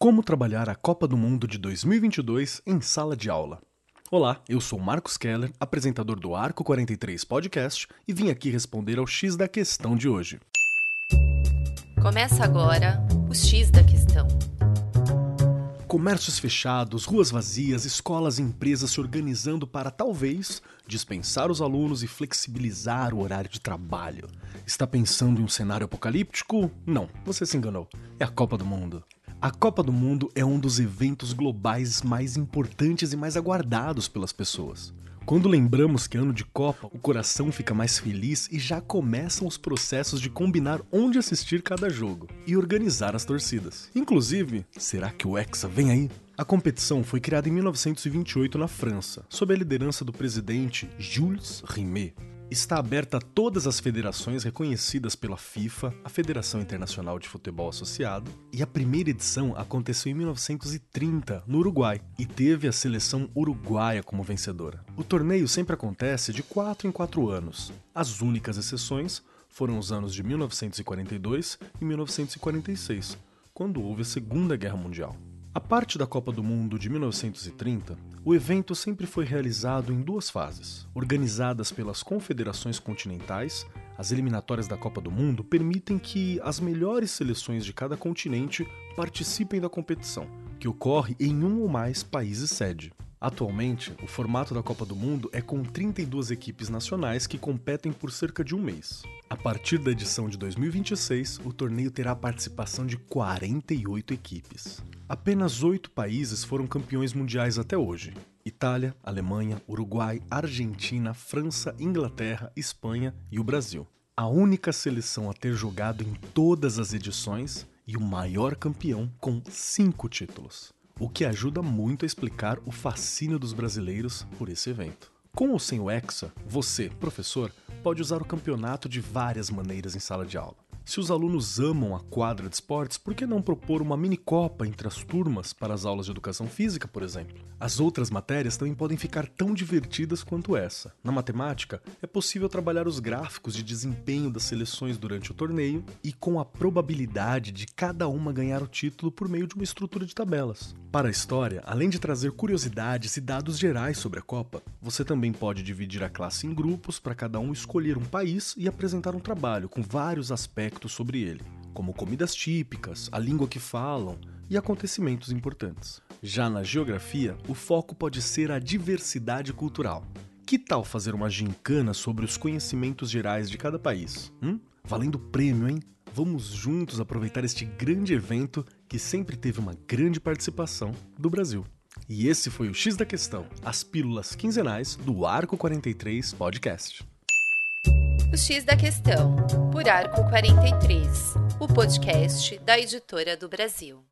Como trabalhar a Copa do Mundo de 2022 em sala de aula. Olá, eu sou Marcos Keller, apresentador do Arco 43 Podcast e vim aqui responder ao X da questão de hoje. Começa agora o X da questão. Comércios fechados, ruas vazias, escolas e empresas se organizando para talvez dispensar os alunos e flexibilizar o horário de trabalho. Está pensando em um cenário apocalíptico? Não, você se enganou. É a Copa do Mundo. A Copa do Mundo é um dos eventos globais mais importantes e mais aguardados pelas pessoas. Quando lembramos que ano de Copa, o coração fica mais feliz e já começam os processos de combinar onde assistir cada jogo e organizar as torcidas. Inclusive, será que o Hexa vem aí? A competição foi criada em 1928 na França, sob a liderança do presidente Jules Rimet está aberta a todas as federações reconhecidas pela FIFA, a Federação Internacional de Futebol Associado, e a primeira edição aconteceu em 1930, no Uruguai, e teve a seleção uruguaia como vencedora. O torneio sempre acontece de 4 em 4 anos. As únicas exceções foram os anos de 1942 e 1946, quando houve a Segunda Guerra Mundial. A parte da Copa do Mundo de 1930, o evento sempre foi realizado em duas fases. Organizadas pelas confederações continentais, as eliminatórias da Copa do Mundo permitem que as melhores seleções de cada continente participem da competição, que ocorre em um ou mais países sede. Atualmente, o formato da Copa do Mundo é com 32 equipes nacionais que competem por cerca de um mês. A partir da edição de 2026, o torneio terá a participação de 48 equipes. Apenas oito países foram campeões mundiais até hoje: Itália, Alemanha, Uruguai, Argentina, França, Inglaterra, Espanha e o Brasil. A única seleção a ter jogado em todas as edições e o maior campeão com cinco títulos o que ajuda muito a explicar o fascínio dos brasileiros por esse evento. Com ou sem o Hexa, você, professor, pode usar o campeonato de várias maneiras em sala de aula. Se os alunos amam a quadra de esportes, por que não propor uma mini copa entre as turmas para as aulas de educação física, por exemplo? As outras matérias também podem ficar tão divertidas quanto essa. Na matemática, é possível trabalhar os gráficos de desempenho das seleções durante o torneio e com a probabilidade de cada uma ganhar o título por meio de uma estrutura de tabelas. Para a história, além de trazer curiosidades e dados gerais sobre a Copa, você também pode dividir a classe em grupos para cada um escolher um país e apresentar um trabalho com vários aspectos sobre ele, como comidas típicas, a língua que falam e acontecimentos importantes. Já na geografia, o foco pode ser a diversidade cultural. Que tal fazer uma gincana sobre os conhecimentos gerais de cada país? Hum? Valendo prêmio, hein? Vamos juntos aproveitar este grande evento que sempre teve uma grande participação do Brasil. E esse foi o X da Questão, as pílulas quinzenais do Arco 43 Podcast. O X da Questão, por Arco 43, o podcast da Editora do Brasil.